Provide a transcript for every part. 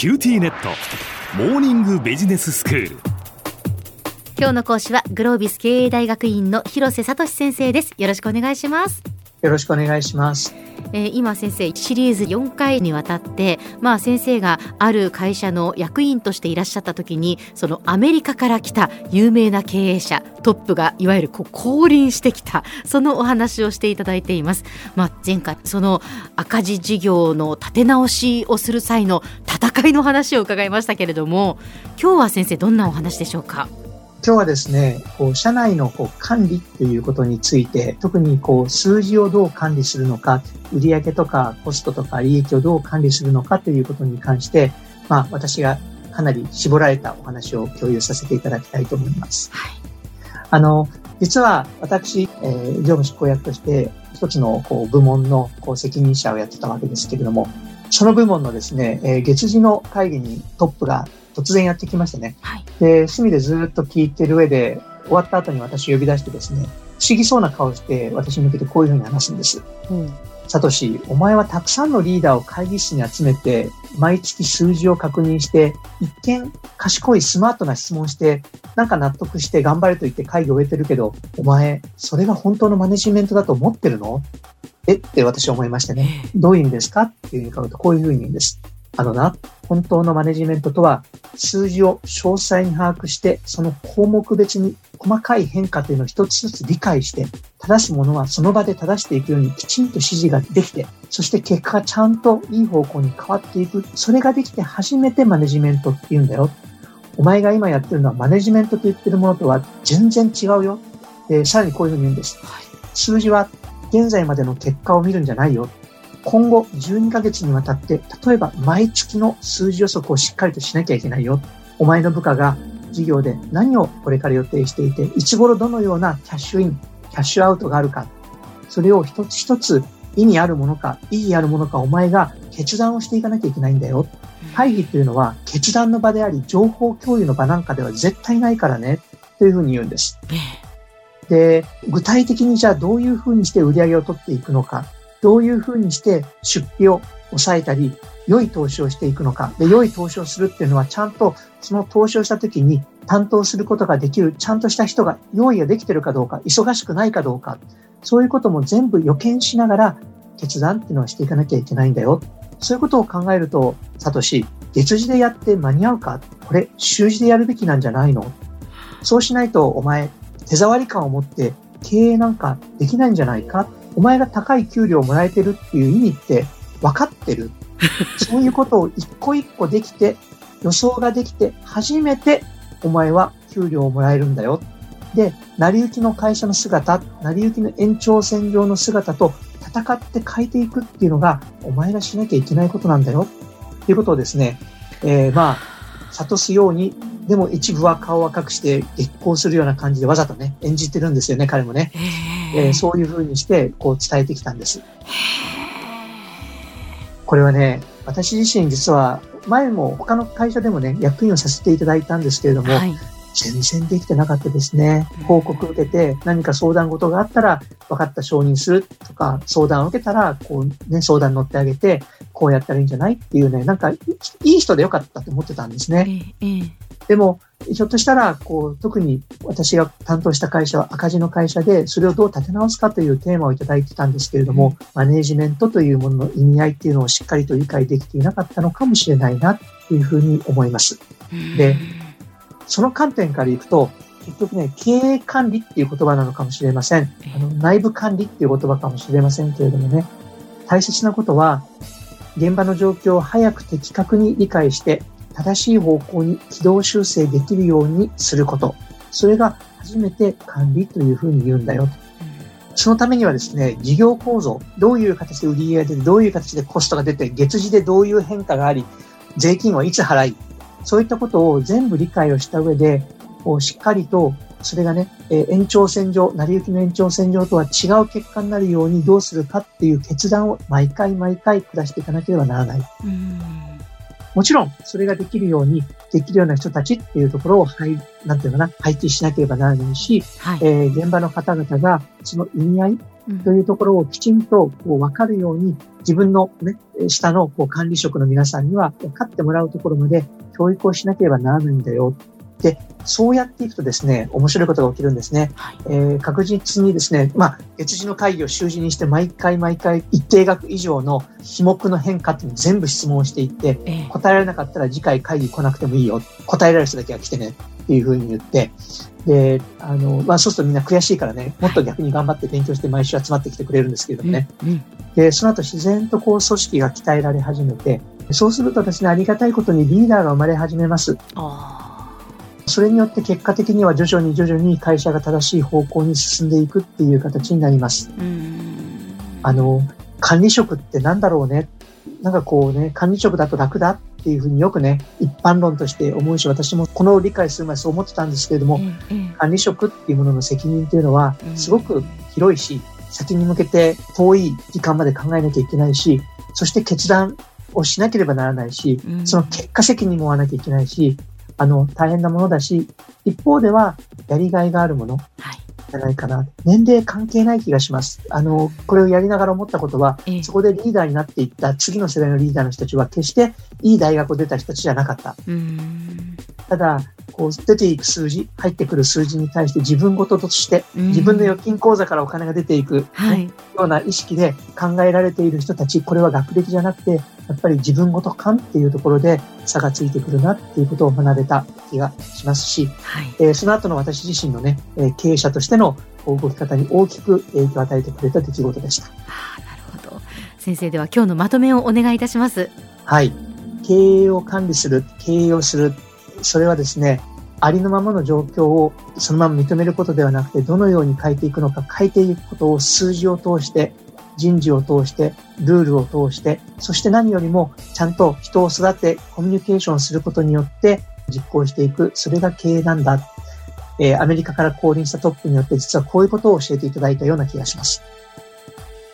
QTnet。モーニングビジネススクール。今日の講師はグロービス経営大学院の廣瀬聡先生です。よろしくお願いします。よろしくお願いします。えー、今先生シリーズ4回にわたって、まあ、先生がある会社の役員としていらっしゃった時にそのアメリカから来た有名な経営者トップがいわゆるこう降臨してきたそのお話をしていただいています、まあ、前回その赤字事業の立て直しをする際の戦いの話を伺いましたけれども今日は先生どんなお話でしょうか？今日はですね、こう社内のこう管理っていうことについて、特にこう数字をどう管理するのか、売上とかコストとか利益をどう管理するのかということに関して、まあ私がかなり絞られたお話を共有させていただきたいと思います。はい、あの、実は私、えー、業務執行役として一つのこう部門のこう責任者をやってたわけですけれども、その部門のですね、えー、月次の会議にトップが突然やってきましてね。はい、で、隅でずっと聞いてる上で、終わった後に私呼び出してですね、不思議そうな顔して私に向けてこういうふうに話すんです。うんサトシ、お前はたくさんのリーダーを会議室に集めて、毎月数字を確認して、一見賢いスマートな質問して、なんか納得して頑張れと言って会議を終えてるけど、お前、それが本当のマネジメントだと思ってるの？え？って私は思いましてね。どういう意味ですか？っていうふうに書くと、こういうふうに言うんです。あのな、本当のマネジメントとは、数字を詳細に把握して、その項目別に細かい変化というのを一つ一つ理解して、正すものはその場で正していくようにきちんと指示ができて、そして結果がちゃんといい方向に変わっていく。それができて初めてマネジメントって言うんだよ。お前が今やってるのはマネジメントと言ってるものとは全然違うよ。で、さらにこういうふうに言うんです。数字は現在までの結果を見るんじゃないよ。今後12ヶ月にわたって、例えば毎月の数字予測をしっかりとしなきゃいけないよ。お前の部下が事業で何をこれから予定していて、いつ頃どのようなキャッシュイン、キャッシュアウトがあるか、それを一つ一つ意味あるものか、意義あるものか、お前が決断をしていかなきゃいけないんだよ。会議というのは決断の場であり、情報共有の場なんかでは絶対ないからね、というふうに言うんです。で、具体的にじゃあどういうふうにして売り上げを取っていくのか、どういうふうにして出費を抑えたり、良い投資をしていくのか。で、良い投資をするっていうのは、ちゃんとその投資をしたときに担当することができる、ちゃんとした人が用意ができてるかどうか、忙しくないかどうか、そういうことも全部予見しながら決断っていうのはしていかなきゃいけないんだよ。そういうことを考えると、サトシ、月次でやって間に合うか？これ、週次でやるべきなんじゃないの？そうしないと、お前、手触り感を持って経営なんかできないんじゃないか？お前が高い給料をもらえてるっていう意味って分かってる。そういうことを一個一個できて、予想ができて、初めてお前は給料をもらえるんだよ。で、成り行きの会社の姿、成り行きの延長線上の姿と戦って変えていくっていうのが、お前がしなきゃいけないことなんだよ。っていうことをですね、えー、まあ、諭すようにでも一部は顔を赤くして激光するような感じでわざとね、演じてるんですよね、彼もね。えー、そういう風にして、こう伝えてきたんです。これはね、私自身実は前も他の会社でもね、役員をさせていただいたんですけれども、はい、全然できてなかったですね。報告受けて何か相談事があったら分かった承認するとか、相談を受けたら、こうね、相談乗ってあげて、こうやったらいいんじゃないっていうね、なんかいい人でよかったと思ってたんですね。ええでも、ひょっとしたら、こう、特に私が担当した会社は赤字の会社で、それをどう立て直すかというテーマをいただいてたんですけれども、マネージメントというものの意味合いっていうのをしっかりと理解できていなかったのかもしれないな、というふうに思います。で、その観点からいくと、結局ね、経営管理っていう言葉なのかもしれません。あの内部管理っていう言葉かもしれませんけれどもね、大切なことは、現場の状況を早く的確に理解して、正しい方向に軌道修正できるようにすること。それが初めて管理というふうに言うんだよ。そのためにはですね、事業構造、どういう形で売り上げが出て、どういう形でコストが出て、月次でどういう変化があり、税金はいつ払い、そういったことを全部理解をした上で、こうしっかりと、それがね、え延長線上、成り行きの延長線上とは違う結果になるようにどうするかっていう決断を毎回毎回下していかなければならない。もちろん、それができるように、できるような人たちっていうところを、はい、なんていうかな、配置しなければならないし、はい、えー、現場の方々が、その意味合いというところをきちんとこう分かるように、自分のね、下のこう管理職の皆さんには分かってもらうところまで教育をしなければならないんだよ。で、そうやっていくとですね、面白いことが起きるんですね。はい、えー、確実にですね、まあ、月次の会議を習字にして、毎回毎回一定額以上の費目の変化っていうのを全部質問していって、えー、答えられなかったら次回会議来なくてもいいよ。答えられる人だけは来てね。っていうふうに言って、で、あの、まあ、そうするとみんな悔しいからね、もっと逆に頑張って勉強して毎週集まってきてくれるんですけれどもね。うんうん、で、その後自然とこう組織が鍛えられ始めて、そうするとですね、ありがたいことにリーダーが生まれ始めます。あそれによって結果的には徐々に徐々に会社が正しい方向に進んでいくっていう形になります。あの、管理職ってなんだろうね？なんかこうね、管理職だと楽だっていうふうによくね、一般論として思うし、私もこの理解する前そう思ってたんですけれども、管理職っていうものの責任っていうのはすごく広いし、先に向けて遠い時間まで考えなきゃいけないし、そして決断をしなければならないし、その結果責任も負わなきゃいけないし、あの、大変なものだし、一方では、やりがいがあるもの、じゃないかな。年齢関係ない気がします。あの、これをやりながら思ったことは、そこでリーダーになっていった次の世代のリーダーの人たちは、決していい大学を出た人たちじゃなかった。ただ、こう出ていく数字、入ってくる数字に対して自分ごととして、自分の預金口座からお金が出ていく、はい、ような意識で考えられている人たち、これは学歴じゃなくて、やっぱり自分ごと感っていうところで差がついてくるなっていうことを学べた気がしますし、はい、えー、その後の私自身のね、え経営者としての動き方に大きく影響を与えてくれた出来事でした。あなるほど。先生では今日のまとめをお願いいたします。はい。経営を管理する、経営をする、それはですね、ありのままの状況をそのまま認めることではなくて、どのように変えていくのか、変えていくことを数字を通して、人事を通して、ルールを通して、そして何よりもちゃんと人を育て、コミュニケーションすることによって実行していく。それが経営なんだ。えー、アメリカから降臨したトップによって実はこういうことを教えていただいたような気がします。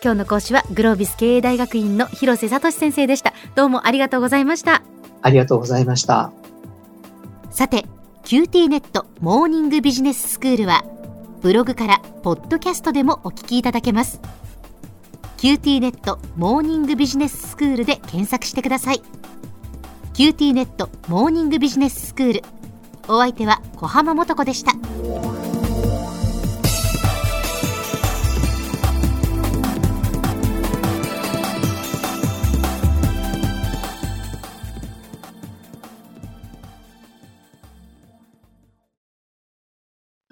今日の講師はグロービス経営大学院の広瀬聡先生でした。どうもありがとうございました。ありがとうございました。さて、QT ネットモーニングビジネススクールはブログからポッドキャストでもお聞きいただけます。QT ネットモーニングビジネススクールで検索してください。QT ネットモーニングビジネススクール。お相手は小浜もとこでした。